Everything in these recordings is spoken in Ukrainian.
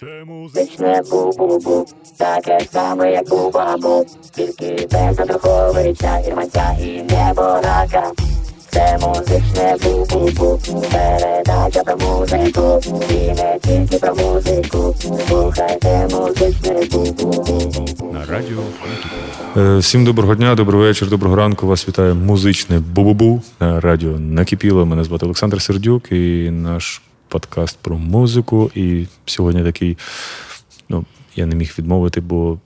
Це музичне бу-бу-бу, таке саме, як у бабу, тільки без Андруховича, Ірманця і неборака. Це музичне бу-бу-бу, передача про музику, і не тільки про музику. Слухайте музичне бу-бу-бу. На радіо. Е, Всім доброго дня, доброго вечора, доброго ранку. Вас вітає музичне бу-бу-бу на радіо Накипіло. Мене звати Олександр Сердюк і наш подкаст про музику. І сьогодні такий, ну, я не міг відмовити, бо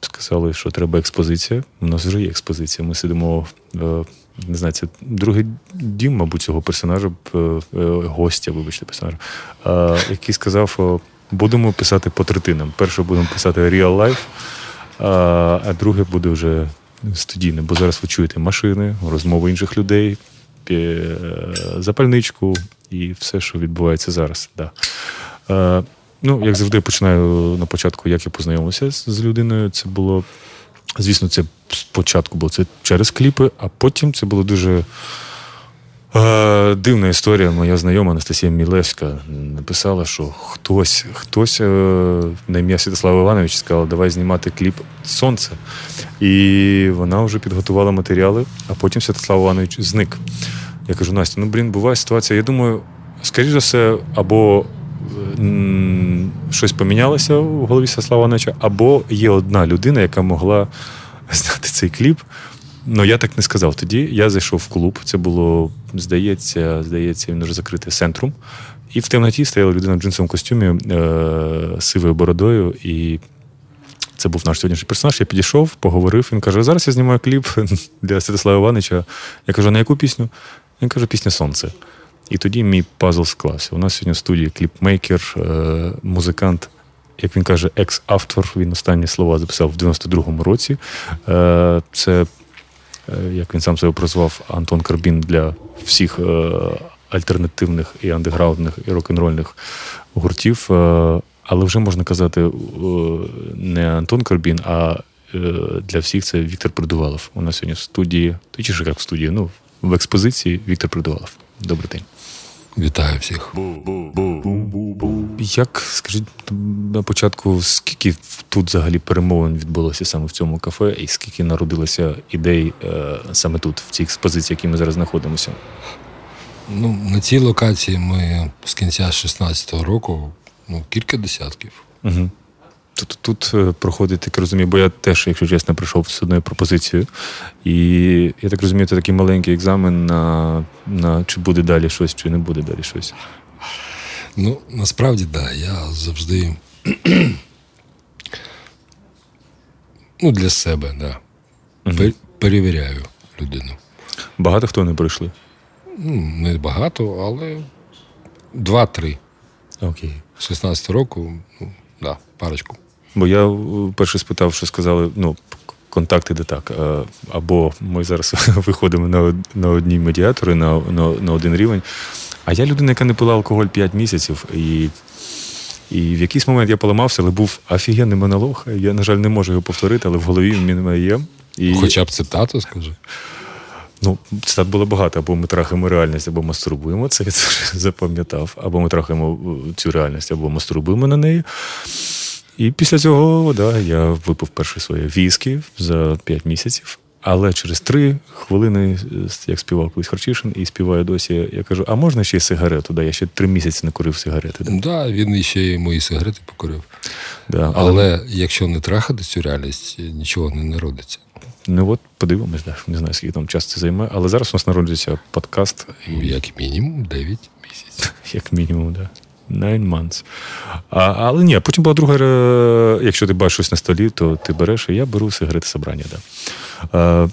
сказали, що треба експозиція. У нас вже є експозиція. Ми сидимо, е, не знаю, це другий дім, мабуть, цього персонажа, е, е, гостя, вибачте, персонажа, який сказав, будемо писати по третинам. Перше будемо писати real life, а друге буде вже студійне, бо зараз ви чуєте машини, розмови інших людей, запальничку і все, що відбувається зараз. Да. Е, ну, як завжди, починаю на початку, як я познайомився з, людиною. Це було, звісно, це спочатку було це через кліпи, а потім це було дуже. Е, Дивна історія. Моя знайома Анастасія Мілевська написала, що хтось, хтось е, на ім'я Святослава Івановича сказав, давай знімати кліп Сонце. І вона вже підготувала матеріали, а потім Святослав Іванович зник. Я кажу, Настя, ну блін, буває ситуація. Я думаю, скоріш за все, або м, щось помінялося в голові Святослава Івановича, або є одна людина, яка могла зняти цей кліп. Ну, я так не сказав тоді. Я зайшов в клуб. Це було, здається, здається, він вже закритий центрум. І в темноті стояла людина в джинсовому костюмі е- сивою бородою. І це був наш сьогоднішній персонаж. Я підійшов, поговорив. Він каже: зараз я знімаю кліп для Святослава Івановича. Я кажу, на яку пісню? Він каже, пісня Сонце. І тоді мій пазл склався. У нас сьогодні в студії кліпмейкер, е- музикант. Як він каже, екс-автор, він останні слова записав в 92-му році. Е, Це е, як він сам себе прозвав, Антон Карбін для всіх альтернативних і андеграундних і рок-н-рольних гуртів. Але вже можна казати, не Антон Карбін, а для всіх це Віктор Придувалов. У нас сьогодні в студії, точніше, як в студії, ну, в експозиції Віктор Придувалов. Добрий день. Вітаю всіх. Як скажіть на початку, скільки тут взагалі перемовин відбулося саме в цьому кафе, і скільки народилося ідей е, саме тут, в цій експозиції, в якій ми зараз знаходимося? Ну, на цій локації ми з кінця 16-го року ну, кілька десятків. Угу. Тут, тут е, проходить, так розумію, бо я теж, якщо чесно, прийшов з одною пропозицією. І я так розумію, це такий маленький екзамен на, на чи буде далі щось, чи не буде далі щось. Ну, насправді, так, да, я завжди ну, для себе, да. Пер- перевіряю людину. Багато хто не прийшли. Ну, не багато, але два-три. Окей. З 16 року, ну, да, парочку. Бо я е, перше спитав, що сказали, ну, контакти де так. е, Або ми зараз виходимо на, на одні медіатори, на, на, на один рівень. А я людина, яка не пила алкоголь 5 місяців, і, і в якийсь момент я поламався, але був офігенний монолог. Я, на жаль, не можу його повторити, але в голові він є. І, Хоча б цитату, скажи. Ну, цитат було багато, або ми трахаємо реальність, або мастурбуємо. Це я це вже запам'ятав. Або ми трахаємо е, цю реальність, або мастурбуємо на неї. І після цього да, я випив перше своє віскі за 5 місяців. Але через три хвилини, е, як співав колись Харчишин, і співаю досі, я кажу: а можна ще й сигарету? Да, я ще три місяці не курив сигарети. Так, да, він іще й мої сигарети покорив. Да, Але якщо не трахати цю реальність, нічого не народиться. Ну от подивимось, да. не знаю, скільки там час це займе. Але зараз у нас народжується подкаст. І Як мінімум 9 місяців. як мінімум, да. Nine months. А, але ні, потім була друга. е, Якщо ти бачиш щось на столі, то ти береш, і я беру сигарети собрання. Да. А,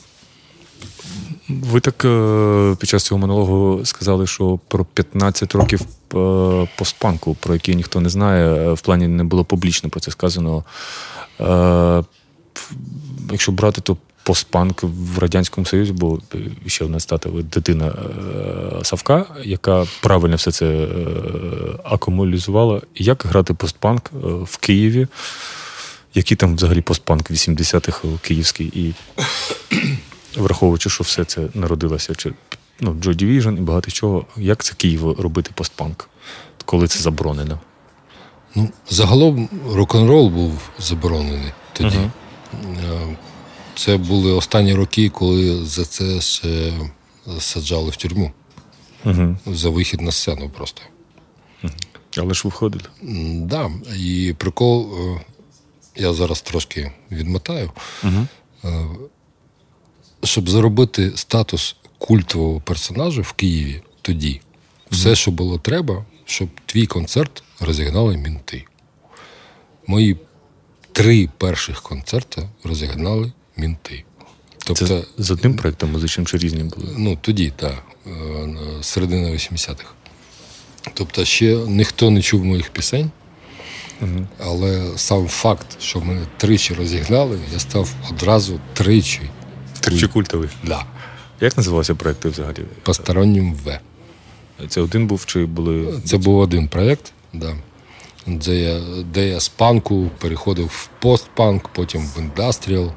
ви так е, під час цього монологу сказали, що про 15 років е, постпанку, про який ніхто не знає, в плані не було публічно про це сказано. Якщо брати, то постпанк в Радянському Союзі, бо ще одна стата ви дитина е, Савка, яка правильно все це е, акумулізувала. Як грати постпанк е, в Києві? Який там взагалі постпанк 80-х київський? І враховуючи, що все це народилося, чи ну, Joy Division і багато чого, як це Києву робити постпанк, коли це заборонено? Ну, загалом рок-н-рол був заборонений тоді. Е, Це були останні роки, коли за це ще саджали в тюрму. Угу. За вихід на сцену просто. Але ж ви входили. М, Да. І прикол, е, я зараз трошки відмотаю. Угу. Е, Щоб заробити статус культового персонажа в Києві тоді, все, що було треба, щоб твій концерт розігнали мінти. Мої три перших концерти розігнали мінти. Тобто, Це з одним проєктом музичним чи різні були? ну тоді, так, середина 80-х. Тобто, ще ніхто не чув моїх пісень, але сам факт, що мене тричі розігнали, я став одразу тричі. Тричі культовий. Да. Як називався проєкти взагалі? Постороннім В. Це один був чи були. Це був один проєкт, да. де, я, де я з панку переходив в постпанк, потім в індастріал.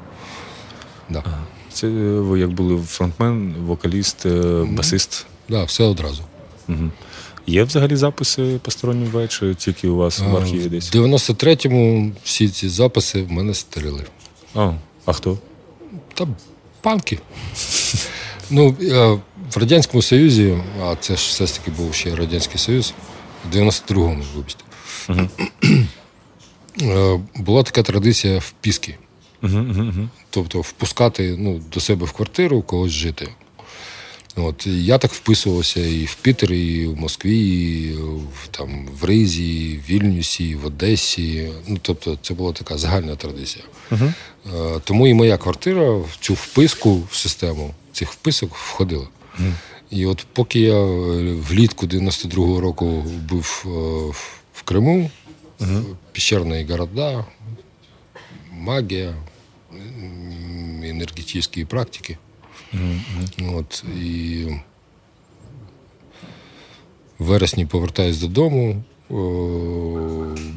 Да. Це ви як були фронтмен, вокаліст, е, басист. Да, все одразу. Угу. Є взагалі записи постороннім В, чи тільки у вас в архіві В 93-му всі ці записи в мене стерили. А, а хто? Та панки. Ну, е, в Радянському Союзі, а це ж все ж таки був ще Радянський Союз, в 92-му, вибачте. Е, Була така традиція впіски. Угу, угу, угу. Тобто впускати ну, до себе в квартиру когось жити. От, і я так вписувався і в Пітері, і в Москві, і в, там, в Ризі, і в Вільнюсі, і в Одесі. Ну, тобто, це була така загальна традиція. Угу. Е, Тому і моя квартира в цю вписку в систему цих вписок входила. І от поки я е, влітку 92-го року був е, в- Криму, піщерні города, магія, м, енергетичні практики. От, і в вересні повертаюсь додому. О,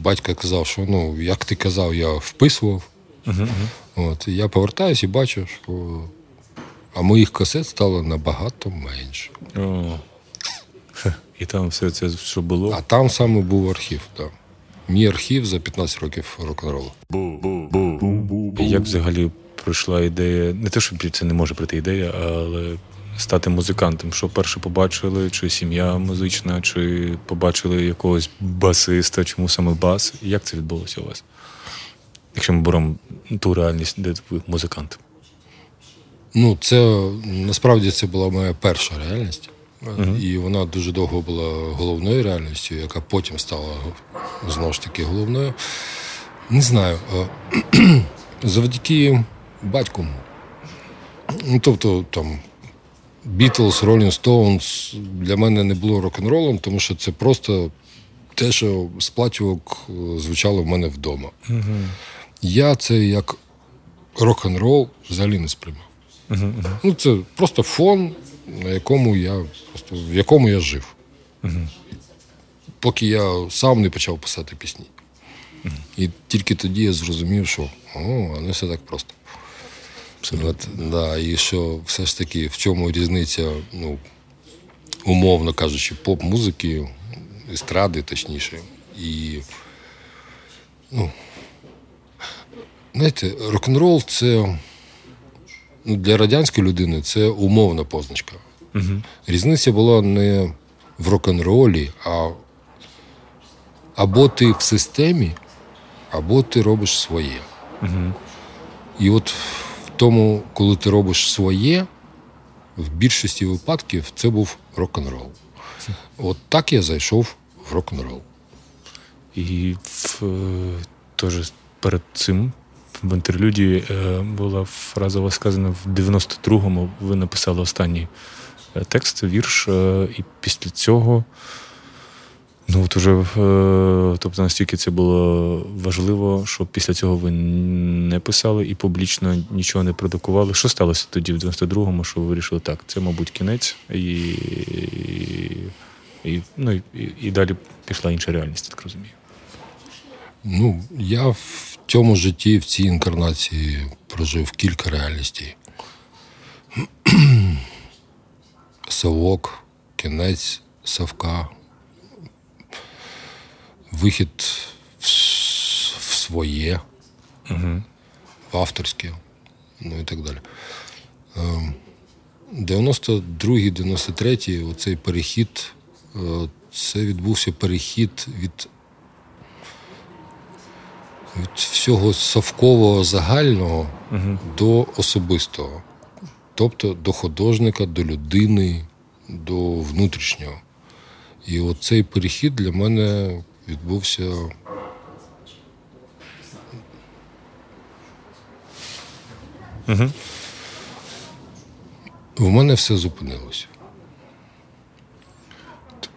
батько казав, що ну, як ти казав, я вписував. От, і я повертаюсь і бачу, що а моїх касет стало набагато менше. Хе. І там все це, що було. А там саме був архів. Так. Мій архів за 15 років рок-н-ролу. Як взагалі пройшла ідея, не те, що це не може прийти ідея, але стати музикантом. Що перше побачили, чи сім'я музична, чи побачили якогось басиста, чому саме бас? Як це відбулося у вас? Якщо ми беремо ту реальність, де ви музикант. Ну, це насправді це була моя перша реальність. І вона дуже довго була головною реальністю, яка потім стала знову ж таки головною. Не знаю. Завдяки батьку. Ну, тобто, там, Beatles, Rolling Stones для мене не було рок-н-ролом, тому що це просто те, що з платівок е, звучало в мене вдома. Я це як рок-н-рол взагалі не сприймав. Ну, це просто фон, на якому я просто в якому я жив. Поки я сам не почав писати пісні. І тільки тоді я зрозумів, що о, а не все так просто. От, да, і що все ж таки в чому різниця, ну, умовно кажучи, поп-музики, естради, точніше. І, ну, знаєте, рок-н-рол це ну, для радянської людини це умовна позначка. Угу. Різниця була не в рок-н-ролі, а або ти в системі, або ти робиш своє. Угу. І от тому, коли ти робиш своє, в більшості випадків це був рок-н-рол. От так я зайшов в рок-н-рол. І в, теж перед цим в інтерлюді е, була фраза у вас сказана в 92-му. Ви написали останній е, текст, вірш, е, і після цього. Ну, от уже, е, тобто настільки це було важливо, що після цього ви не писали і публічно нічого не продукували. Що сталося тоді, в 92-му, що ви вирішили так, це, мабуть, кінець, і, і, ну, і, і далі пішла інша реальність, так розумію. Ну, я в цьому житті, в цій інкарнації прожив кілька реальностей. Совок, кінець, совка, вихід в, в своє, Угу. в авторське, ну і так далі. Ем, 92-93 оцей перехід, е, це відбувся перехід від, від всього совкового загального до особистого. Тобто до художника, до людини, до внутрішнього. І оцей перехід для мене відбувся. Угу. В мене все зупинилося.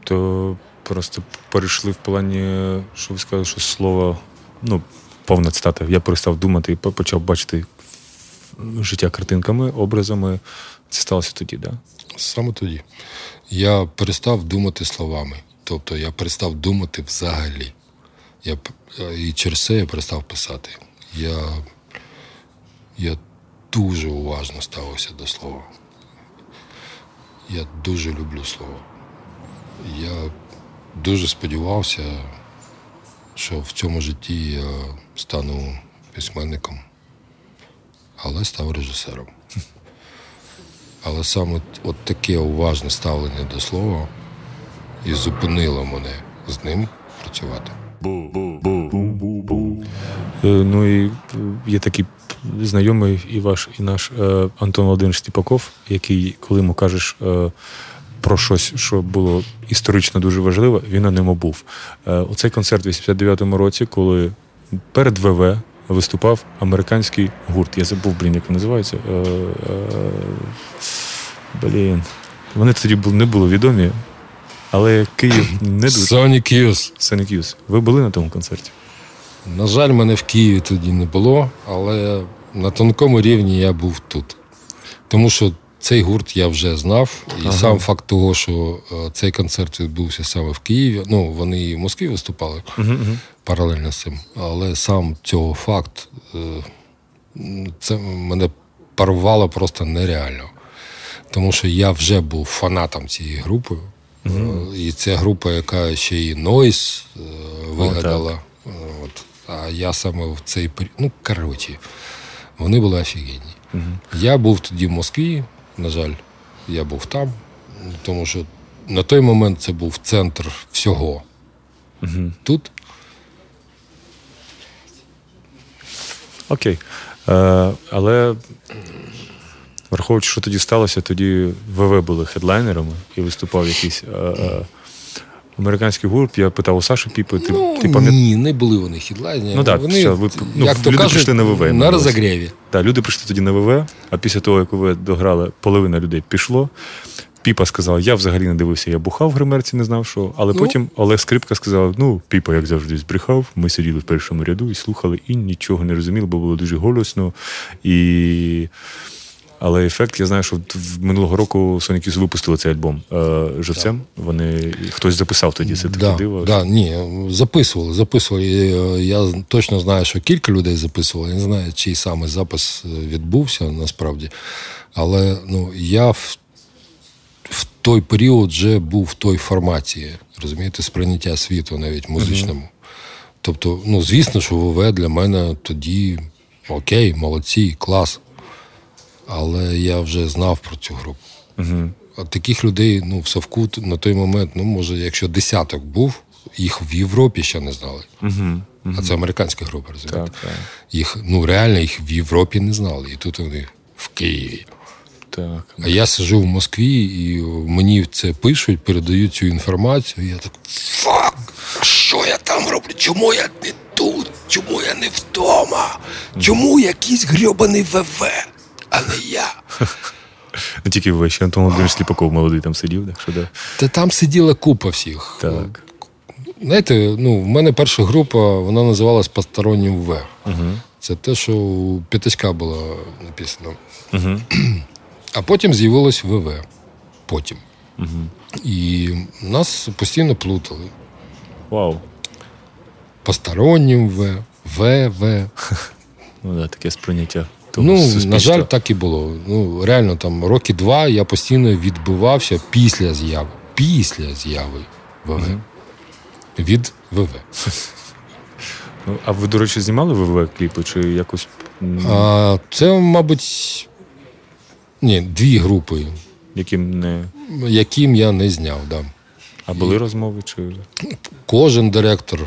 То просто перейшли в плані, що ви сказали, що слово, ну, повна цитата. Я перестав думати і почав бачити життя картинками, образами. Це сталося тоді, так? Да? Саме тоді. Я перестав думати словами. Тобто я перестав думати взагалі. Я, і через це я перестав писати. Я, я дуже уважно ставився до слова. Я дуже люблю слово. Я дуже сподівався, що в цьому житті я стану письменником, але став режисером. Але саме от таке уважне ставлення до слова і зупинило мене з ним працювати. Е, Ну і е, є такий знайомий і ваш, і наш е, Антон Володимирович Стіпаков, який, коли йому кажеш е, про щось, що було історично дуже важливо, він на ньому був. Е, оцей концерт в 89-му році, коли перед ВВ виступав американський гурт. Я забув, блін, як він називається. Е, е, блін. Вони тоді були, не були відомі, але Київ не дуже. Sonic Youth. Sonic Youth. Ви були на тому концерті? На жаль, мене в Києві тоді не було, але на тонкому рівні я був тут. Тому що цей гурт я вже знав, і Ага. сам факт того, що е, цей концерт відбувся саме в Києві. Ну, вони і в Москві виступали Угу, угу. паралельно з цим. Але сам цього факт, е, це мене порвало просто нереально. Тому що я вже був фанатом цієї групи. Е, І ця група, яка ще і Нойс е, вигадала. Е, От. А я саме в цей період. Ну, коротше, вони були офігенні. Я був тоді в Москві, на жаль, я був там, тому що на той момент це був центр всього. Тут Окей. Е, але враховуючи, що тоді сталося, тоді ВВ були хедлайнерами і виступав якийсь е, е, американський гурт. Я питав у Саші Піпи, ти, ну, ти пам'ятаєш? ні, не були вони хідлайнери. Ну, так, вони, все, ви- ну, як люди кажуть, прийшли на ВВ, на розогріві. Да, люди прийшли тоді на ВВ, а після того, як ВВ дограли, половина людей пішло. Піпа сказав, я взагалі не дивився, я бухав в гримерці, не знав, що. Але Ну. потім Олег Скрипка сказав: ну, Піпа, як завжди, збрехав. Ми сиділи в першому ряду і слухали, і нічого не розуміли, бо було дуже голосно. І... Але ефект, я знаю, що в минулого року Sonic Youth випустили цей альбом е, живцем. Вони хтось записав тоді це таке Да, диво. да, ні, записували, записували. Е, Я точно знаю, що кілька людей записували. Я не знаю, чий саме запис е, відбувся насправді. Але ну, я в, в той період вже був в той форматі, розумієте, сприйняття світу навіть музичному. Тобто, ну, звісно, що ВВ для мене тоді окей, молодці, клас. Але я вже знав про цю групу. Угу. А таких людей ну, в Совку на той момент, ну, може, якщо десяток був, їх в Європі ще не знали. Угу. А це американська група, розумієте? Так, так. Їх, ну, реально їх в Європі не знали. І тут вони в Києві. так. А я сижу в Москві, і мені це пишуть, передають цю інформацію. І я так фак, що я там роблю? Чому я не тут? Чому я не вдома? Чому якийсь грьобаний ВВ, а не я? Не тільки ВВ, ще Антон Володимирович Сліпаков молодий там сидів, так що да. Та там сиділа купа всіх. Так. Знаєте, ну, в мене перша група, вона називалась Постороннім В. Угу. Це те, що у п'ятачка було написано. Угу. А потім з'явилось ВВ. Потім. Угу. І нас постійно плутали. Вау. Постороннім В, ВВ. Ну да, таке сприйняття. Того Ну, суспільства. на жаль, так і було. Ну, реально, там роки два я постійно відбивався після з'яви. Після з'яви ВВ. Від ВВ. Ну, а ви, до речі, знімали ВВ кліпи чи якось. А, Це, мабуть, ні, дві групи, яким не. яким я не зняв. Да. А були розмови? чи... Кожен директор,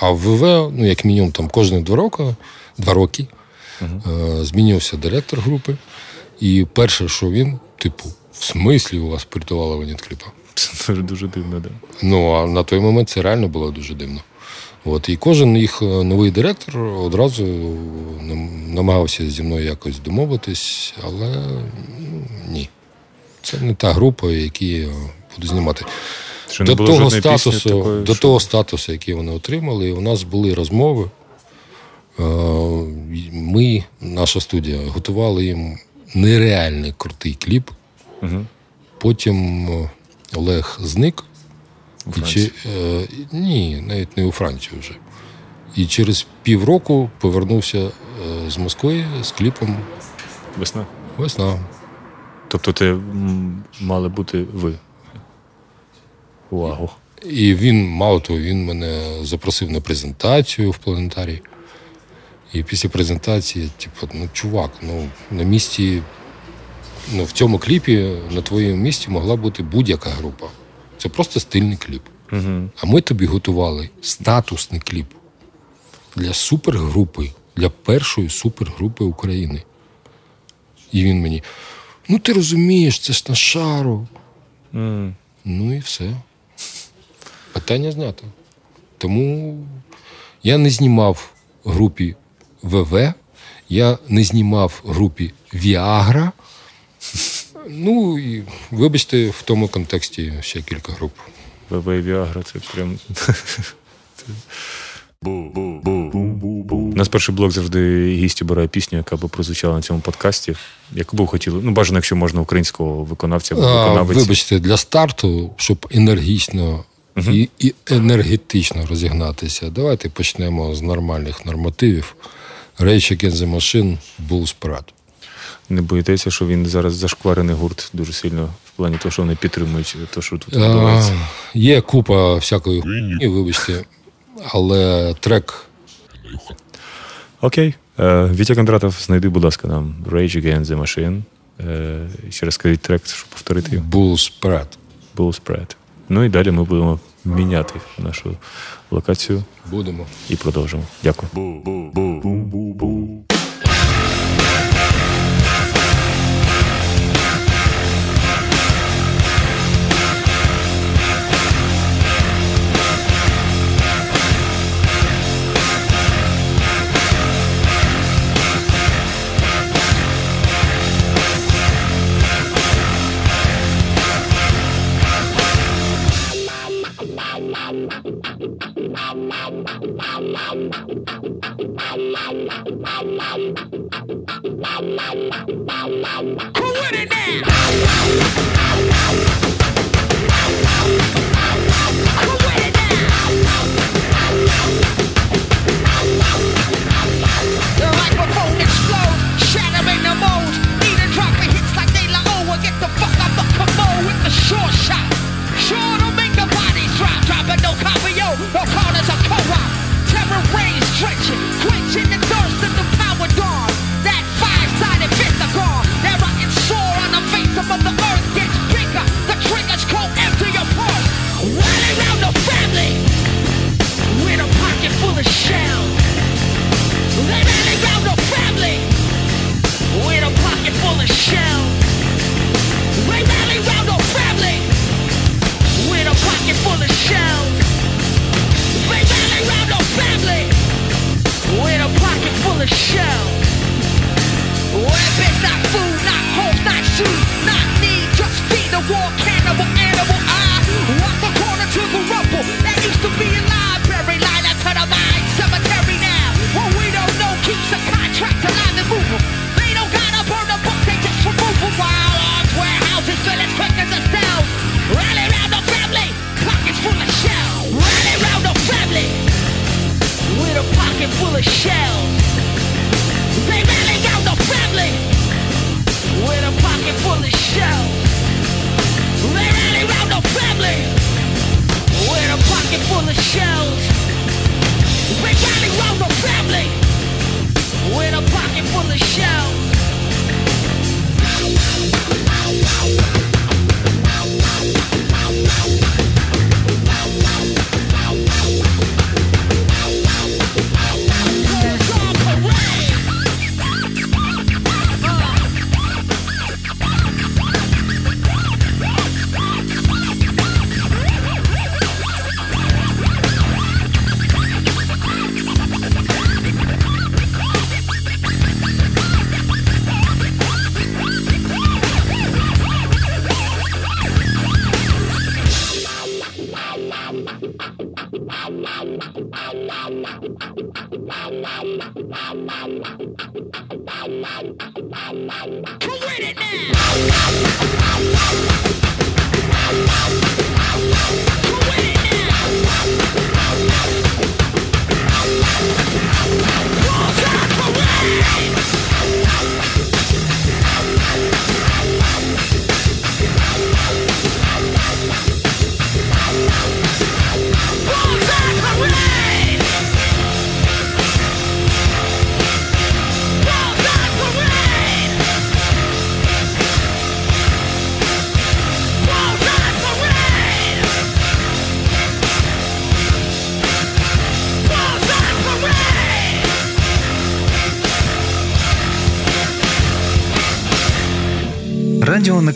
а ВВ, ну, як мінімум, там кожні два роки, два роки uh змінювався директор групи. І перше, що він, типу, в смислі у вас порятували ваніт кліпа. Це дуже дивно, да. Ну, а на той момент це реально було дуже дивно. От, І кожен їх е, новий директор одразу намагався зі мною якось домовитись, але ну, ні. Це не та група, яку я буду знімати. Що до того статусу, такої, до що... того статусу, який вони отримали, у нас були розмови. Ми, наша студія, готували їм нереальний крутий кліп. Угу. Потім е, Олег зник. І чи, е, Ні, навіть не у Франції вже. І через півроку повернувся е, з Москви з кліпом Весна. Весна. Тобто це мали бути ви. Увагу. І він, мало того, він мене запросив на презентацію в планетарій. І після презентації, типу, ну, чувак, ну, на місці, ну, в цьому кліпі на твоєму місці могла бути будь-яка група. Це просто стильний кліп. Угу. А ми тобі готували статусний кліп для супергрупи, для першої супергрупи України. І він мені: ну ти розумієш, це ж на шару. Mm. Ну і все. Питання знято. Тому я не знімав групі ВВ, я не знімав групі Віагра. Ну і вибачте, в тому контексті ще кілька груп. ВВ і Віагра це прям. У нас перший блок завжди гість обирає пісню, яка б прозвучала на цьому подкасті. Яку б хотіли? Ну, бажано, якщо можна українського виконавця або виконавець. Вибачте, для старту, щоб енергічно uh-huh. і, і енергетично розігнатися, давайте почнемо з нормальних нормативів. Rage Against the Machine, Bulls Parade. Не боїтеся, що він зараз зашкварений гурт дуже сильно в плані того, що вони підтримують те, що тут відбувається? Є купа всякої хуйні, вибачте, але трек. Окей. Uh, Вітя Кондратов, знайди, будь ласка, нам Rage Against the Machine. Uh, ще раз скажіть трек, щоб повторити. Bulls Parade. Bulls Parade. Ну і далі ми будемо міняти нашу локацію. Будемо. І продовжимо. Дякую.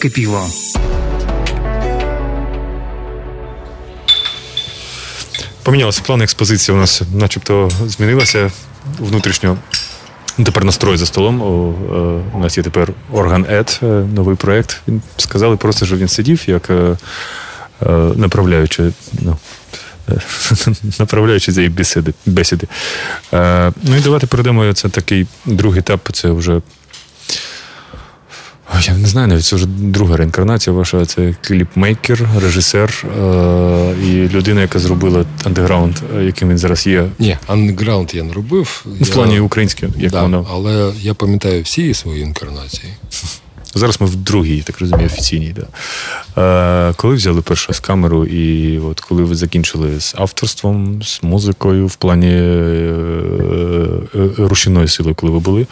Радіо накипіло. Помінялися плани, експозиція у нас начебто змінилася внутрішньо. Тепер настрой за столом. Е, у нас є тепер орган Ед, е, новий проєкт. Він сказали просто, що він сидів як е, направляючи, ну, направляючи цієї бесіди. бесіди. Ну і давайте перейдемо. Це такий другий етап. Це вже Я не знаю, навіть це вже друга реінкарнація ваша. Це кліпмейкер, режисер е- і людина, яка зробила андеграунд, е, яким він зараз є. Ні, андеграунд я не робив. Ну, В Я- плані українське, як да, воно. Але я пам'ятаю всі свої інкарнації. Зараз ми в другій, так розумію, офіційній. Да. Е, коли взяли першу раз камеру, і от коли ви закінчили з авторством, з музикою, в плані е, е, рушійної сили, коли ви були, е,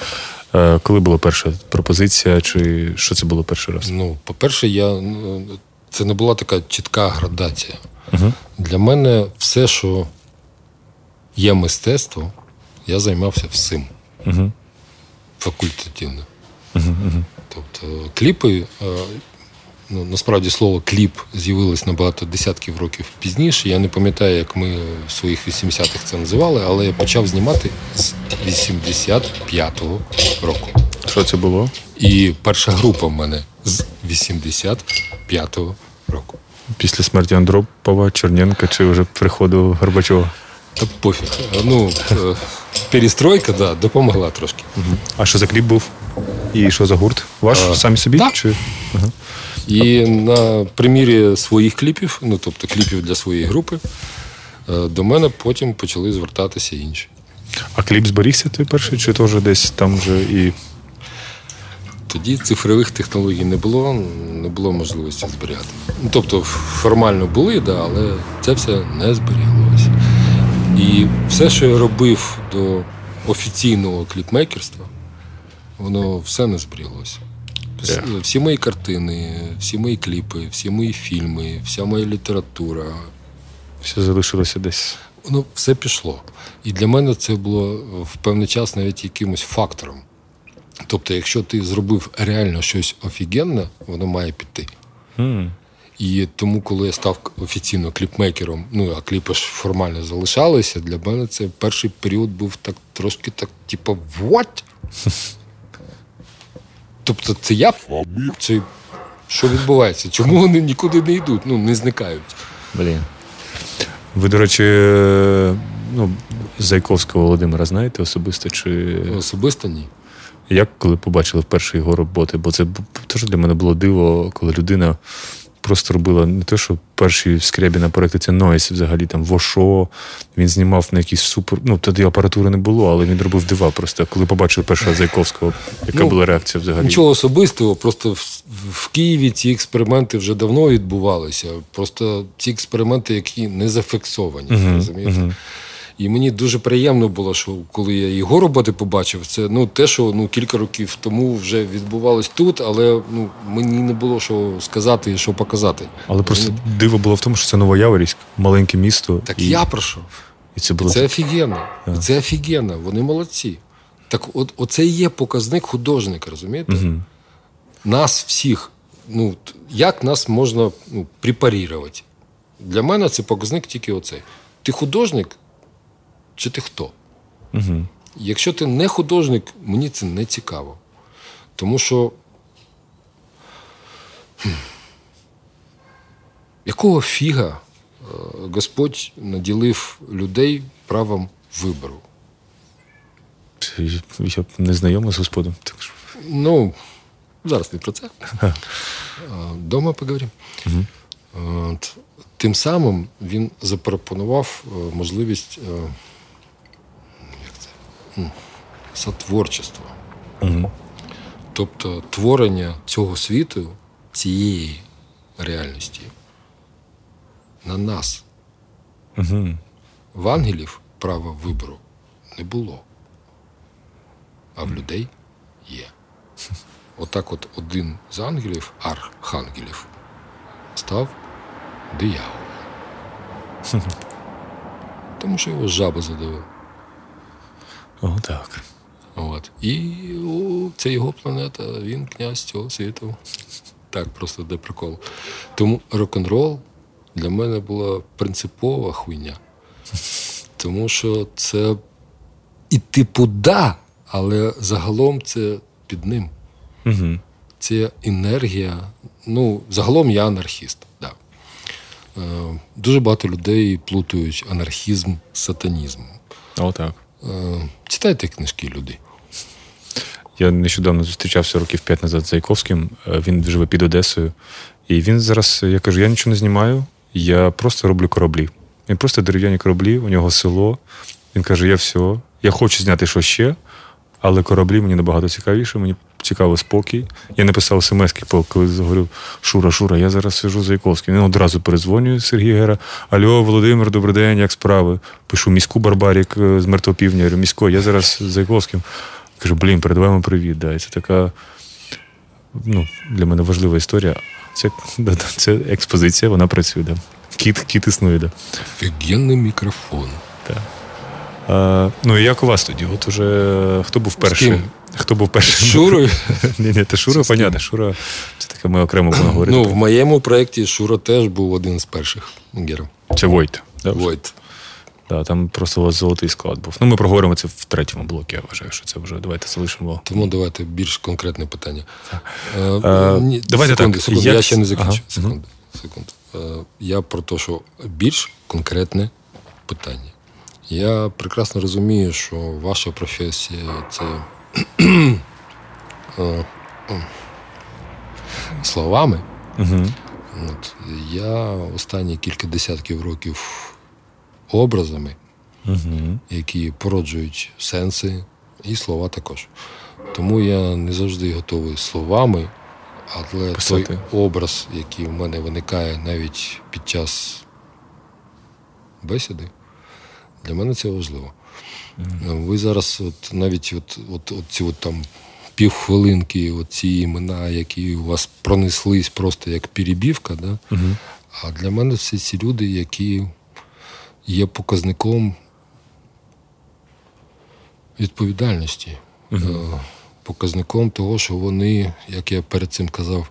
коли була перша пропозиція, чи що це було перший раз? Ну, по-перше, я, ну, це не була така чітка градація. Угу. Для мене все, що є мистецтво, я займався всім Угу. факультативно. Тобто кліпи, е, ну, насправді слово кліп з'явилось набагато десятків років пізніше. Я не пам'ятаю, як ми в своїх 80-х це називали, але я почав знімати з 85-го року. Що це було? І перша група в мене з 85-го року. Після смерті Андропова, Черненка чи вже приходу Горбачова? Та пофіг. Ну, е, перестройка, да, допомогла трошки. А що за кліп був? І що за гурт? Ваш А, самі собі? так. Чи? І на примірі своїх кліпів, ну тобто кліпів для своєї групи, е, до мене потім почали звертатися інші. А кліп зберігся той перший, чи теж десь там вже і. Тоді цифрових технологій не було, не було можливості зберігати. Ну, тобто формально були, да, але це все не зберігалося. І все, що я робив до офіційного кліпмейкерства, воно все не зберіглося. Всі, Yeah. всі мої картини, всі мої кліпи, всі мої фільми, вся моя література, Все залишилося десь. воно все пішло. І для мене це було в певний час навіть якимось фактором. Тобто, якщо ти зробив реально щось офігенне, воно має піти. м І тому, коли я став офіційно кліпмейкером, ну а кліпи ж формально залишалися, для мене це перший період був так трошки так, типу, what? Тобто, це я чи що відбувається? Чому вони нікуди не йдуть? Ну, не зникають. Блін. Ви, до речі, ну, Зайковського Володимира знаєте особисто? Чи Особисто ні. як коли побачили вперше його роботи? Бо це теж для мене було диво, коли людина просто робила не те, що перші скрябіна проекти, це Нойс, взагалі там Вошо. Він знімав на якісь супер. Ну, тоді апаратури не було, але він робив дива просто. Коли побачили першого Зайковського, яка Ну, була реакція взагалі? Нічого особистого, просто в, в Києві ці експерименти вже давно відбувалися. Просто ці експерименти, які не зафіксовані. Мгм, розумієте? мгм. І мені дуже приємно було, що коли я його роботи побачив, це ну те, що ну кілька років тому вже відбувалось тут, але ну мені не було що сказати і що показати. Але просто диво було в тому, що це Новояворівськ, маленьке місто. Так і, я прошу. і це було це офігенно. І це офігенно. Вони молодці. Так, от оце і є показник художника, розумієте? Мгм. Нас всіх, ну як нас можна ну, препарірувати? Для мене це показник тільки оцей. Ти художник чи ти хто? Мгм. Якщо ти не художник, мені це не цікаво. Тому що. Якого фіга е, Господь наділив людей правом вибору? я не знайомий з Господом. Так що... Ну, зараз не про це. Дома поговоримо. Угу. Тим самим він запропонував е, можливість е, це? сотворчества. Угу. Тобто творення цього світу, цієї реальності на нас. Угу. В ангелів права вибору не було, а в людей є. Отак от один з ангелів, архангелів, став дияволом. Тому що його жаба задавив. О, так. От. І о, це його планета, він князь цього світу. Так, просто де прикол. Тому рок-н-рол для мене була принципова хуйня. Тому що це і типу да, але загалом це під ним. Угу. Це енергія. Ну, загалом я анархіст. Да. Е, дуже багато людей плутають анархізм з сатанізмом. О, так. Е, читайте книжки люди. Я нещодавно зустрічався років п'ять назад з Зайковським. Е, він живе під Одесою. І він зараз, я кажу, я нічого не знімаю, я просто роблю кораблі. Він просто дерев'яні кораблі, у нього село. Він каже: Я все, я хочу зняти що ще, але кораблі мені набагато цікавіше, мені цікавий спокій. Я написав смс, коли говорив, Шура, Шура, я зараз сижу за Яковським. Він одразу передзвонює Сергій Гера. Алло, Володимир, добрий день, як справи? Пишу міську Барбарік з мертвопівня. Говорю, місько, я зараз за Яковським. Кажу, блін, передаваємо привіт. Да. І це така ну, для мене важлива історія. Це це експозиція, вона працює. Да. Кіт кіт існує. Да. Офігенний мікрофон. Так. А, Ну і як у вас тоді? От уже хто був перший? Хто був перший? Шурою? Ні, ні, це Шура, понятно. Шура, це таке ми окремо будемо говорити. Ну, в моєму проєкті Шура теж був один з перших герів. Це Войт. Да? Войт. Да, там просто у вас золотий склад був. Ну, ми проговоримо це в третьому блокі, я вважаю, що це вже давайте залишимо. Тому давайте більш конкретне питання. А, ні, давайте секунду, так. Секунду, Як... Я ще не закінчу. Ага. Секунду. секунду. Я про те, що більш конкретне питання. Я прекрасно розумію, що ваша професія це словами. Угу. От. Я останні кілька десятків років образами, угу. які породжують сенси, і слова також. Тому я не завжди готовий словами, але Писати. той образ, який в мене виникає навіть під час бесіди, для мене це важливо. Mm-hmm. Ви зараз, от навіть от, от, от ці от там півхвилинки, от ці імена, які у вас пронеслись просто як перебівка, да? Mm-hmm. а для мене це ці люди, які є показником відповідальності, mm-hmm. показником того, що вони, як я перед цим казав,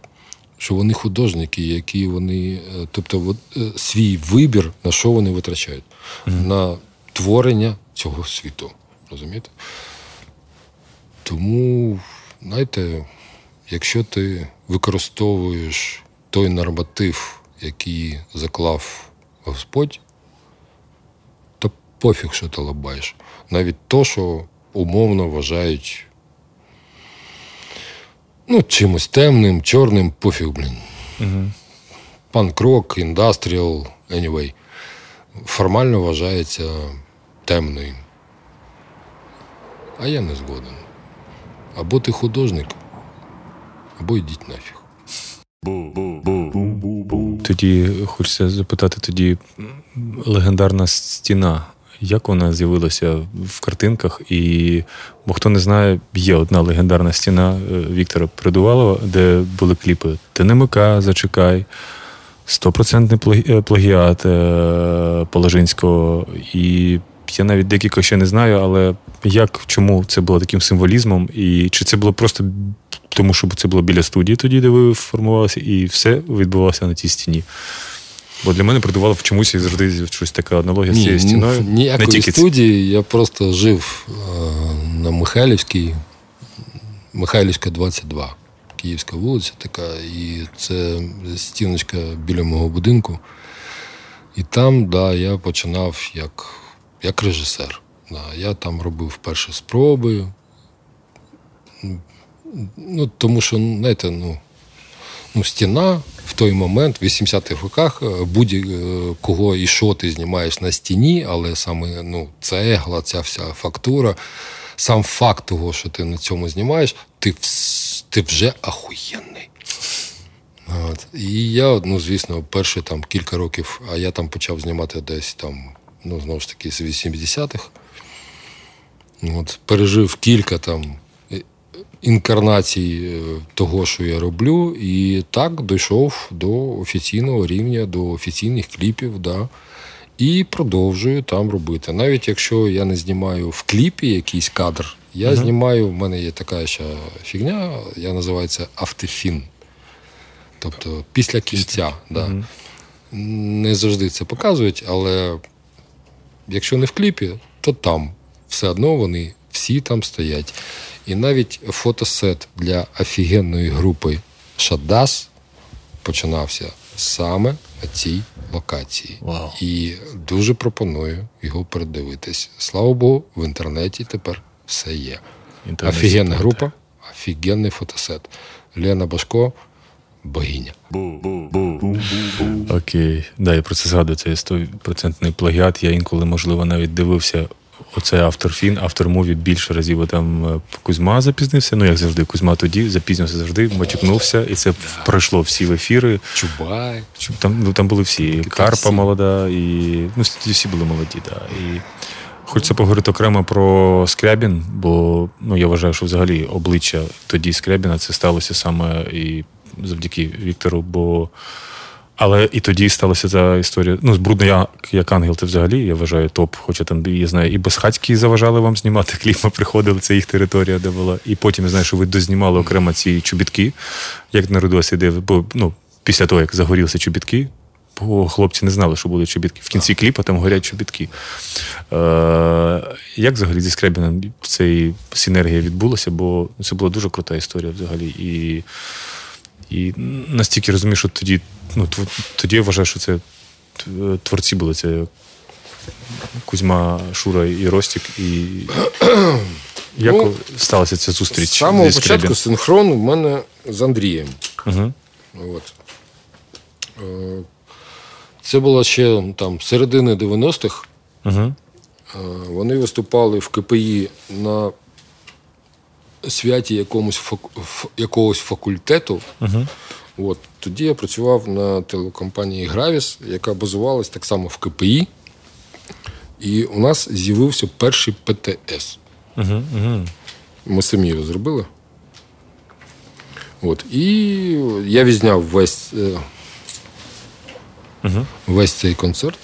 що вони художники, які вони, тобто от, свій вибір, на що вони витрачають, на творення цього світу. Розумієте? Тому, знаєте, якщо ти використовуєш той норматив, який заклав Господь, то пофіг, що ти лабаєш. Навіть то, що умовно вважають ну, чимось темним, чорним, пофіг, блін. Угу. Панк-рок, індастріал, anyway, формально вважається темною. А я не згоден. Або ти художник, або йдіть нафіг. Тоді хочеться запитати тоді легендарна стіна. Як вона з'явилася в картинках? І, бо хто не знає, є одна легендарна стіна Віктора Придувалова, де були кліпи Ти не мика, зачекай, стопроцентний плагіат Положинського. І я навіть декілька ще не знаю, але як, чому це було таким символізмом? І чи це було просто тому, що це було біля студії тоді, де ви формувалися, і все відбувалося на тій стіні? Бо для мене придувало в чомусь і завжди щось така аналогія з цією стіною. Ніякої не тільки студії, я просто жив на Михайлівській, Михайлівська, 22. Київська вулиця така, і це стіночка біля мого будинку. І там, да, я починав як як режисер. Я там робив перші спроби. Ну, Тому що, знаєте, ну, ну, стіна в той момент, в 80-х роках, е, будь-кого і що ти знімаєш на стіні, але саме ну, цегла, ця вся фактура, сам факт того, що ти на цьому знімаєш, ти ти вже ахуєнний. От. І я, ну, звісно, перші там кілька років, а я там почав знімати десь там, ну, знову ж таки, з 80-х. От, Пережив кілька там інкарнацій е, того, що я роблю, і так дійшов до офіційного рівня, до офіційних кліпів. Да. І продовжую там робити. Навіть якщо я не знімаю в кліпі якийсь кадр, я uh-huh. знімаю, в мене є така ще фігня, я називаю це автофін. Тобто після кінця. Да. Не завжди це показують, але якщо не в кліпі, то там все одно вони всі там стоять. І навіть фотосет для офігенної групи Шадас починався саме на цій локації. Wow. І дуже пропоную його передивитись. Слава Богу, в інтернеті тепер все є. Офігенна група, офігенний фотосет. Лена Башко. Богиня. Окей. Да, я про це згадую. Це 100% плагіат. Я інколи, можливо, навіть дивився Оце автор фін, автор мові більше разів там е, Кузьма запізнився. Ну, як завжди, Кузьма тоді запізнився завжди, матюкнувся, і це пройшло всі в ефіри. Чубай. Там ну, там були всі. Карпа молода, і ну, всі були молоді. Да. І Хочеться поговорити окремо про Скрябін, бо ну, я вважаю, що взагалі обличчя тоді Скрябіна це сталося саме і завдяки Віктору. бо але і тоді сталася ця історія. Ну, з брудно я як ангел, ти взагалі, я вважаю, топ. Хоча там я знаю, і безхатькі заважали вам знімати кліп, ми приходили, це їх територія, де була. І потім я знаю, що ви дознімали окремо ці чобітки, як на Рудосі, де бо ну, після того, як загорілися чобітки. Бо хлопці не знали, що будуть чобітки. В кінці кліпа там горять чобітки. Е, Як взагалі зі Скребіном ця синергія відбулася? Бо це була дуже крута історія взагалі. І і настільки розумію, що тоді ну, тоді я вважаю, що це творці були. Це Кузьма, Шура і Ростік. І як ну, сталася ця зустріч? З самого початку синхрон у мене з Андрієм. Угу. От. Е, це було ще там середини 90-х. Угу. Вони виступали в КПІ на святі якомусь якогось факультету. Uh-huh. От. Тоді я працював на телекомпанії Гравіс, яка базувалась так само в КПІ. І у нас з'явився перший ПТС. Uh-huh. Uh-huh. Ми самі його зробили. От. І я відзняв весь uh-huh. весь цей концерт.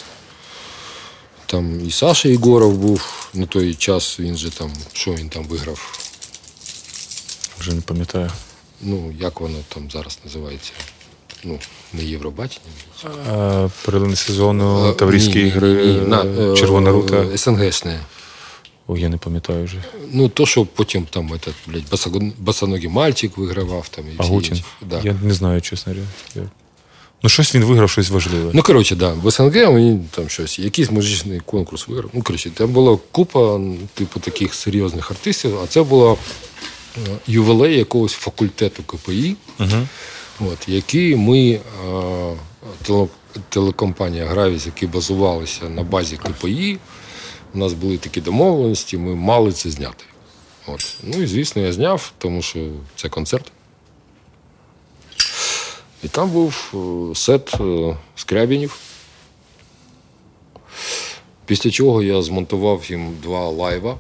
Там і Саша Ігоров був на той час, він же там, що він там виграв? Вже не пам'ятаю. Ну, як воно там зараз називається? Ну, не Євробачення. Перелини сезону, Таврійські ігри, на, Червона рута. Е, СНГшне. О, я не пам'ятаю вже. Ну, то, що потім там этот, блядь, босоногий мальчик вигравав. там. І Агутін. Да. Я не знаю, чесно. Я... Ну, щось він виграв, щось важливе. Ну, коротше, да, в СНГ він там щось, якийсь музичний конкурс виграв. Ну, коротше, там була купа, типу, таких серйозних артистів, а це була ювілей якогось факультету КПІ, uh от, який ми, телекомпанія Гравіс, які базувалися на базі КПІ, у нас були такі домовленості, ми мали це зняти. От. Ну і звісно, я зняв, тому що це концерт. І там був е, сет е, скрябінів. Після чого я змонтував їм два лайва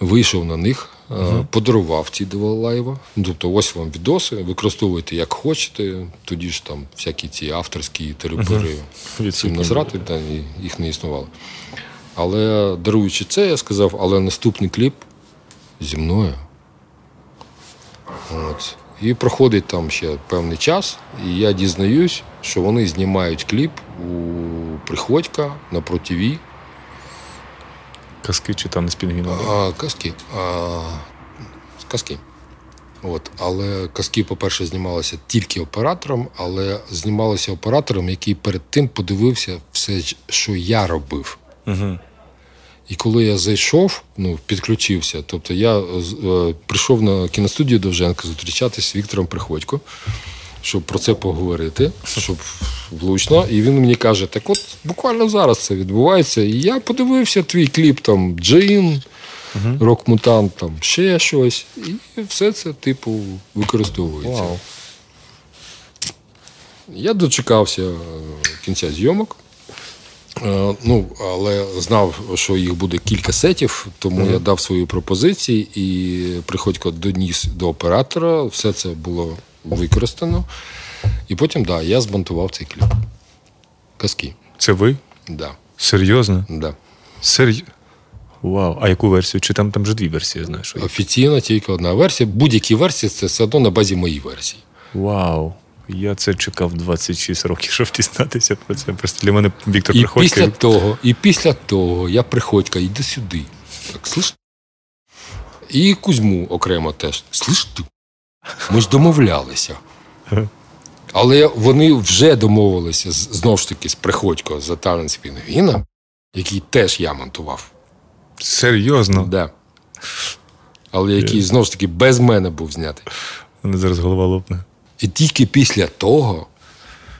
вийшов на них, uh подарував ці два лайва. Тобто, ось вам відоси, використовуйте як хочете. Тоді ж там всякі ці авторські терапери uh-huh. назрати, та їх не існувало. Але даруючи це, я сказав, але наступний кліп зі мною. От. І проходить там ще певний час, і я дізнаюсь, що вони знімають кліп у Приходька на противі. Казки чи там не спінгіно? А, Казки. А, Казки. От. Але казки, по-перше, знімалися тільки оператором, але знімалися оператором, який перед тим подивився все, що я робив. Угу. І коли я зайшов, ну, підключився, тобто я е, прийшов на кіностудію Довженка зустрічатися з Віктором Приходько, щоб про це поговорити, щоб влучно. І він мені каже: так от буквально зараз це відбувається. І я подивився твій кліп там Джин, рок-мутант, там ще щось. І все це, типу, використовується. Вау. Я дочекався е, кінця зйомок. Е, Ну, але знав, що їх буде кілька сетів, тому я дав свої пропозиції і приходько доніс до оператора. Все це було використано. І потім, да, я збантував цей кліп. Казки. Це ви? Да, Серйозно? да. Серйозно? Вау. А яку версію? Чи там там вже дві версії, знаєш? що? Офіційно тільки одна версія. Будь-які версії це все одно на базі моєї версії. Вау. Я це чекав 26 років, щоб дізнатися про це. Просто для мене Віктор І Приходько. після того, і після того я приходька, йди сюди. Так, слиш? І Кузьму окремо теж. Слиш ти? Ми ж домовлялися. Але вони вже домовилися знову ж таки з Приходько за танець Пінгвіна, який теж я монтував. Серйозно? Да. Але який знову ж таки без мене був знятий. Мене зараз голова лопне. І тільки після того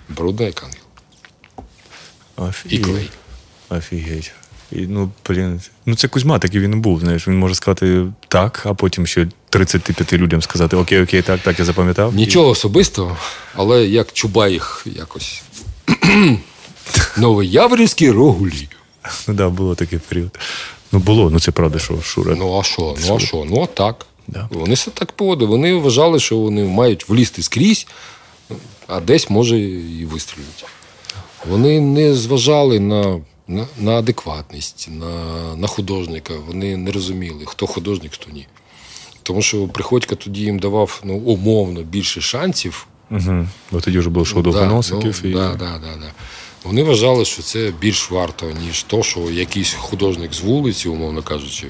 брудна як ангел. І клей. Офігеть. І, ну, блін, ну це Кузьма, такий він і був. Знаєш, він може сказати так, а потім ще 35 людям сказати Окей, окей, так, так, я запам'ятав. Нічого особистого, але як Чубаїх якось. Новояврівські рогулі. Ну да, було такий період. Ну було, ну це правда, що Шура. Ну а що? Ну а що? Ну а так. Да. Вони все так поводили. Вони вважали, що вони мають влізти скрізь, а десь може і вистрілити. Вони не зважали на, на, на адекватність, на, на художника. Вони не розуміли, хто художник, хто ні. Тому що Приходько тоді їм давав ну, умовно більше шансів. Угу. Бо тоді вже було що до довгоносиків. ну, і... да, да, да, да. Вони вважали, що це більш варто, ніж то, що якийсь художник з вулиці, умовно кажучи,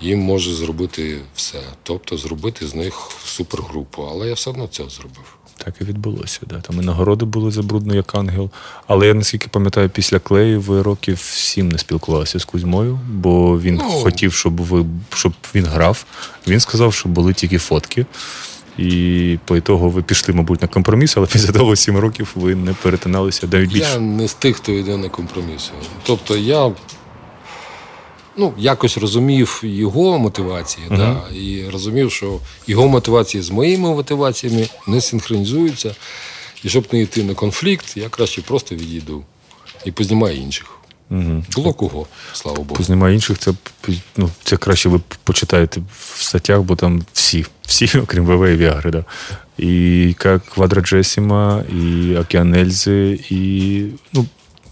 їм може зробити все. Тобто зробити з них супергрупу. Але я все одно це зробив. Так і відбулося. Да. Там і нагороди були за брудно, як ангел. Але я наскільки пам'ятаю, після клею ви років сім не спілкувалися з Кузьмою, бо він Ну. хотів, щоб ви щоб він грав. Він сказав, що були тільки фотки. І по ітогу ви пішли, мабуть, на компроміс, але після того сім років ви не перетиналися навіть більше. Я не з тих, хто йде на компроміси. Тобто я ну, якось розумів його мотивації, да, і розумів, що його мотивації з моїми мотиваціями не синхронізуються. І щоб не йти на конфлікт, я краще просто відійду і познімаю інших. Угу. Було кого, слава Богу. Познімає інших, це, ну, це краще ви почитаєте в статтях, бо там всі, всі, окрім ВВ і Віагри, да. І Квадраджесіма, і Океан Ельзи, і ну,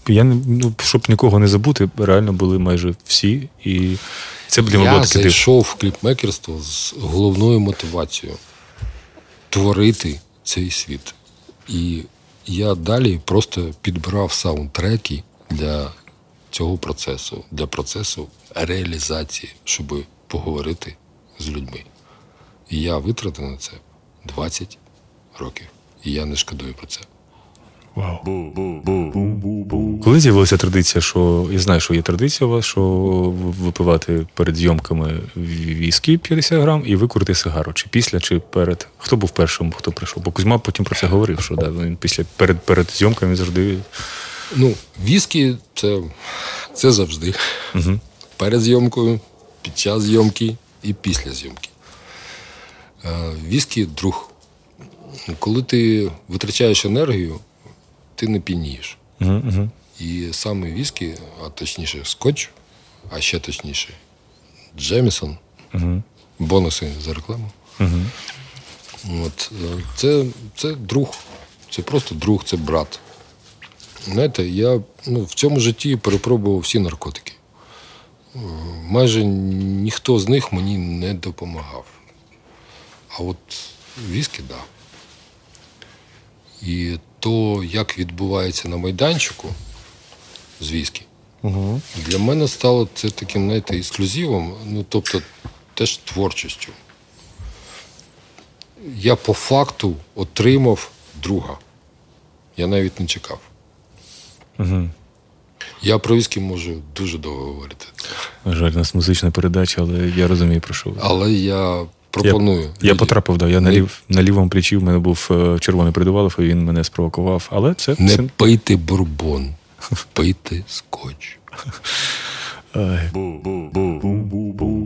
я не ну, щоб нікого не забути, реально були майже всі. І це мене Я таке зайшов в кліпмекерство з головною мотивацією творити цей світ. І я далі просто підбирав саундтреки для цього процесу, для процесу реалізації, щоб поговорити з людьми. І я витратив на це 20 років. І я не шкодую про це. Вау. Коли з'явилася традиція, що я знаю, що є традиція у вас, що випивати перед зйомками віскі 50 грам і викурити сигару. Чи після, чи перед. Хто був першим, хто прийшов? Бо Кузьма потім про це говорив, що да, він після перед, перед зйомками завжди. Ну, віскі це, це завжди. Угу. Перед зйомкою, під час зйомки і після зйомки. Е, Віскі друг. Коли ти витрачаєш енергію, ти не п'янієш. Угу. І саме віскі, а точніше скотч, а ще точніше, Джемісон, Угу. бонуси за рекламу. Угу. От, е, це, це друг, це просто друг, це брат. Знаєте, я ну, в цьому житті перепробував всі наркотики. Е, Майже ніхто з них мені не допомагав. А от віскі, так. Да. І то, як відбувається на майданчику з Угу. для мене стало це таким, знаєте, ексклюзивом, ну тобто теж творчістю. Я по факту отримав друга. Я навіть не чекав. Угу. Я про віскі можу дуже довго говорити. На жаль, у нас музична передача, але я розумію, про що ви. Але я пропоную. Я, я потрапив, да. Я на, лів, на лівому плечі в мене був е, червоний придувалов, і він мене спровокував. Але це Не це- пийте бурбон, пийте скотч.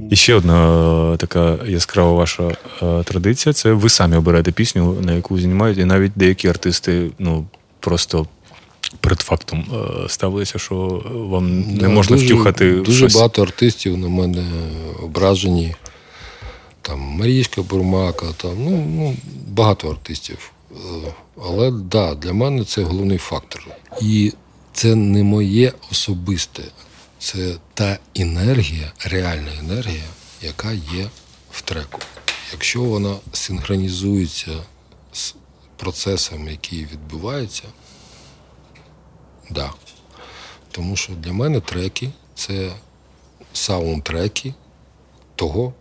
І ще одна е, така яскрава ваша е, традиція це ви самі обираєте пісню, на яку знімаєте, і навіть деякі артисти ну, просто перед фактом ставилися, що вам не можна дуже, втюхати Дуже щось. багато артистів на мене ображені. Там Марічка Бурмака, там, ну, ну, багато артистів. Е, Але да, для мене це головний фактор. І це не моє особисте, це та енергія, реальна енергія, яка є в треку. Якщо вона синхронізується з процесом, який відбувається, да. Тому що для мене треки це саундтреки того,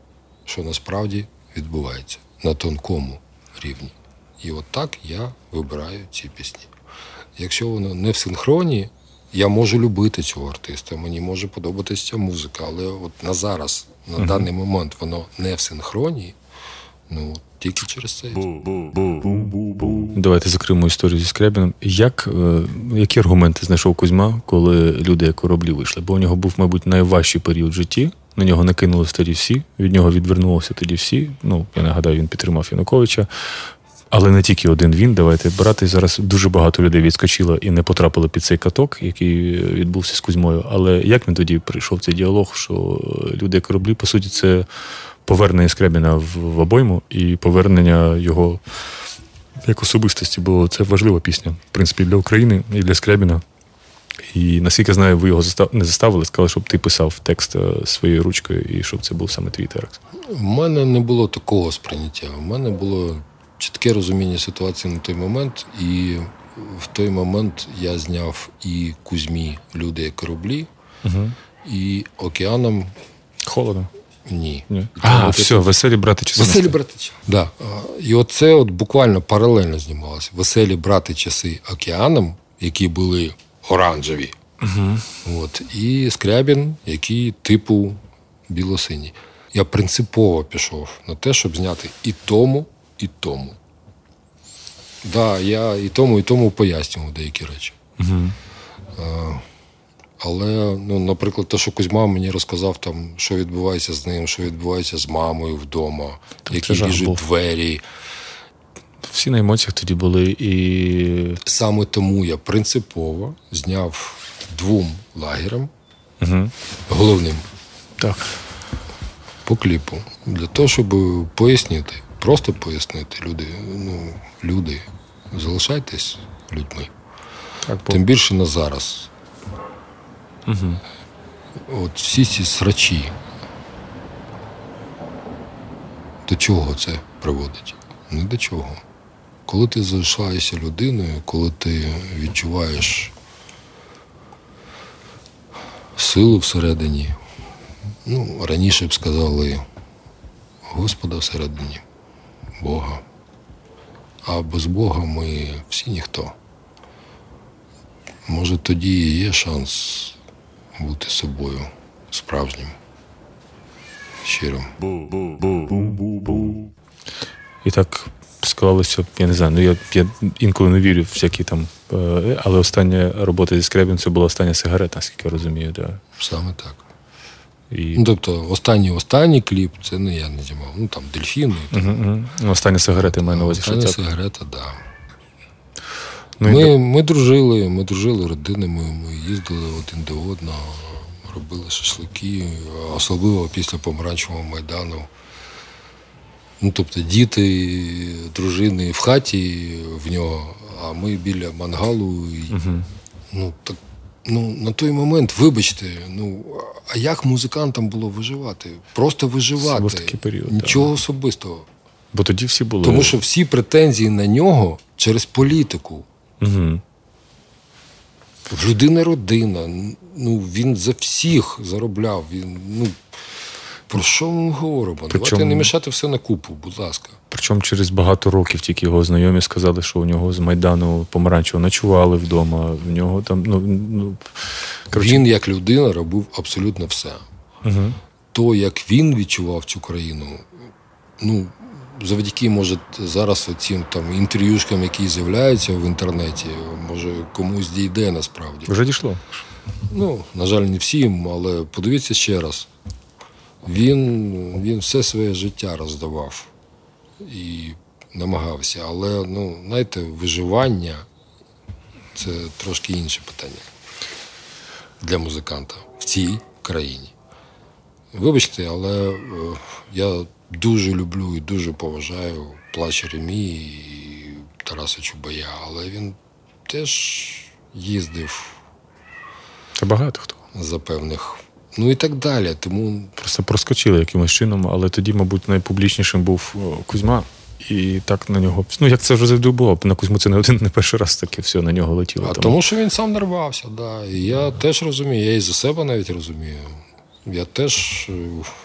що насправді відбувається на тонкому рівні. І от так я вибираю ці пісні. Якщо воно не в синхроні, я можу любити цього артиста, мені може подобатися ця музика, але от на зараз, на даний момент, воно не в синхроні, ну тільки через це. Давайте закриємо історію зі Скрябіном. Як, е, які аргументи знайшов Кузьма, коли люди як кораблі вийшли? Бо у нього був, мабуть, найважчий період в житті. На нього накинули тоді всі, від нього відвернулися тоді всі. Ну, я нагадаю, він підтримав Януковича. Але не тільки один він. Давайте брати зараз дуже багато людей відскочило і не потрапили під цей каток, який відбувся з Кузьмою. Але як він тоді прийшов цей діалог, що люди кораблі, по суті, це повернення Скрябіна в, обойму і повернення його як особистості, бо це важлива пісня, в принципі, для України і для Скрябіна. І наскільки знаю, ви його застав... не заставили, сказали, щоб ти писав текст е, своєю ручкою і щоб це був саме твій текст. У мене не було такого сприйняття. У мене було чітке розуміння ситуації на той момент, і в той момент я зняв і Кузьмі люди як кораблі, Угу. і океаном Холодно. ні. Ні. А, от все, веселі брати часи. Веселі настали. брати часи. Да. І оце от буквально паралельно знімалося. Веселі брати часи океаном, які були оранжеві. Угу. От, і Скрябін, який типу білосиній. Я принципово пішов на те, щоб зняти і тому, і тому. Да, я і тому, і тому пояснював деякі речі. Угу. Але, ну, наприклад, те, що Кузьма мені розказав, там, що відбувається з ним, що відбувається з мамою вдома, це які біжуть двері. Всі на емоціях тоді були і. Саме тому я принципово зняв двом лагерам Угу. головним Так. по кліпу. Для того, щоб пояснити, просто пояснити люди. Ну, люди, залишайтесь людьми. Так. Тим більше на зараз. Угу. От всі ці срачі. До чого це приводить? Не до чого. Коли ти залишаєшся людиною, коли ти відчуваєш силу всередині, ну, раніше б сказали Господа всередині, Бога. А без Бога ми всі ніхто. Може, тоді і є шанс бути собою справжнім, щирим. І так склалося, я не знаю, ну я, я інколи не вірю в всякі там. е, Але остання робота зі Скрябін це була остання сигарета, наскільки я розумію. Да. Саме так. І... Ну, тобто, останній останній кліп це не я не знімав. Ну там дельфіни. Угу, угу. Ну, остання сигарета маю на увазі, що Остання це. сигарета, так. Да. Ну, і Ми, ми дружили, ми дружили родинами, ми їздили один до одного, робили шашлики, особливо після помаранчевого майдану. Ну, тобто діти, дружини в хаті в нього, а ми біля мангалу. І, Угу. ну, так, ну, на той момент, вибачте, ну, а як музикантам було виживати? Просто виживати. Це був такий період, Нічого особистого. Бо тоді всі були. Тому що всі претензії на нього через політику. Угу. В людини родина. Ну, він за всіх заробляв. Він, ну, Про що ми говоримо? Причому- Давайте не мішати все на купу, будь ласка. Причому через багато років тільки його знайомі сказали, що у нього з Майдану помаранчево ночували вдома. В нього там, ну, ну коротше, Він, як людина, робив абсолютно все. Угу. То, як він відчував цю країну, ну, завдяки, може, зараз цим там інтерв'юшкам, які з'являються в інтернеті, може комусь дійде насправді. вже дійшло. Ну, на жаль, не всім, але подивіться ще раз. Він, він все своє життя роздавав і намагався. Але, ну, знаєте, виживання це трошки інше питання для музиканта в цій країні. Вибачте, але е, я дуже люблю і дуже поважаю плач Ремі і Тараса Чубая, але він теж їздив Та багато хто. за певних. Ну і так далі. Тому Просто проскочили якимось чином, але тоді, мабуть, найпублічнішим був Кузьма. І так на нього. Ну, як це вже завжди було, на Кузьму це не один, не перший раз таке все на нього летіло. а Там. тому, що він сам нарвався, да. І я теж розумію, я і за себе навіть розумію. Я теж е,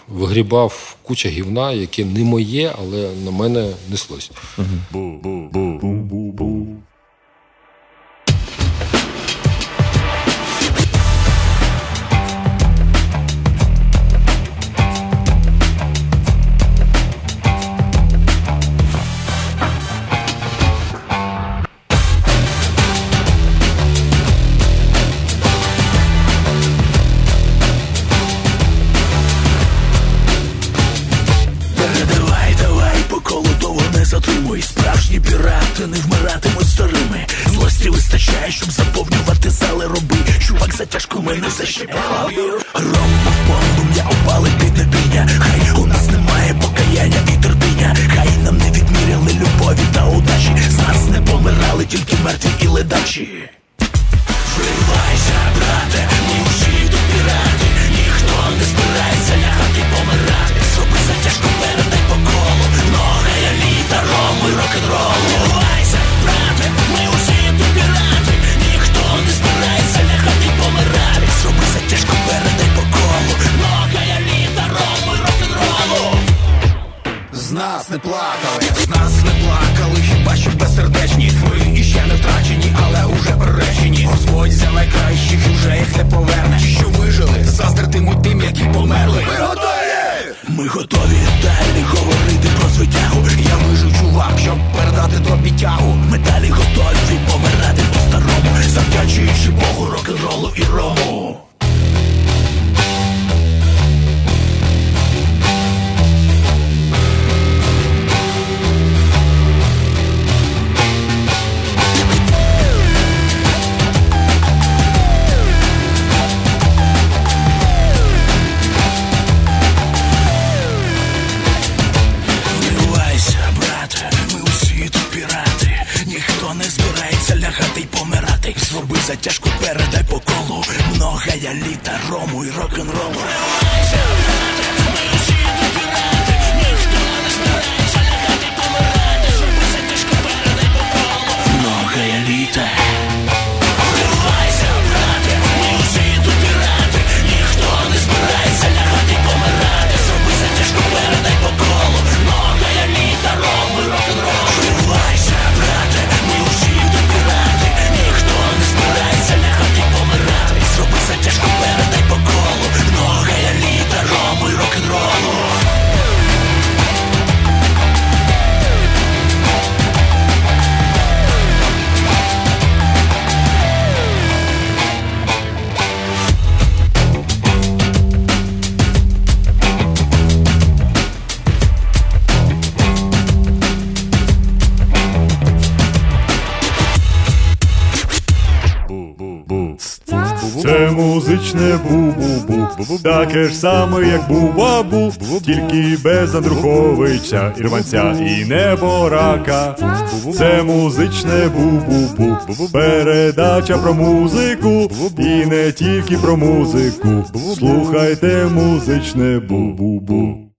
вигрібав куча гівна, яке не моє, але на мене неслось. Передавай, Чувак затяжку мене защепила таке ж саме, як бу-бабу, тільки без Андруховича, Ірванця і неборака. Це музичне бу-бу-бу, передача про музику, і не тільки про музику. Слухайте музичне бу-бу-бу.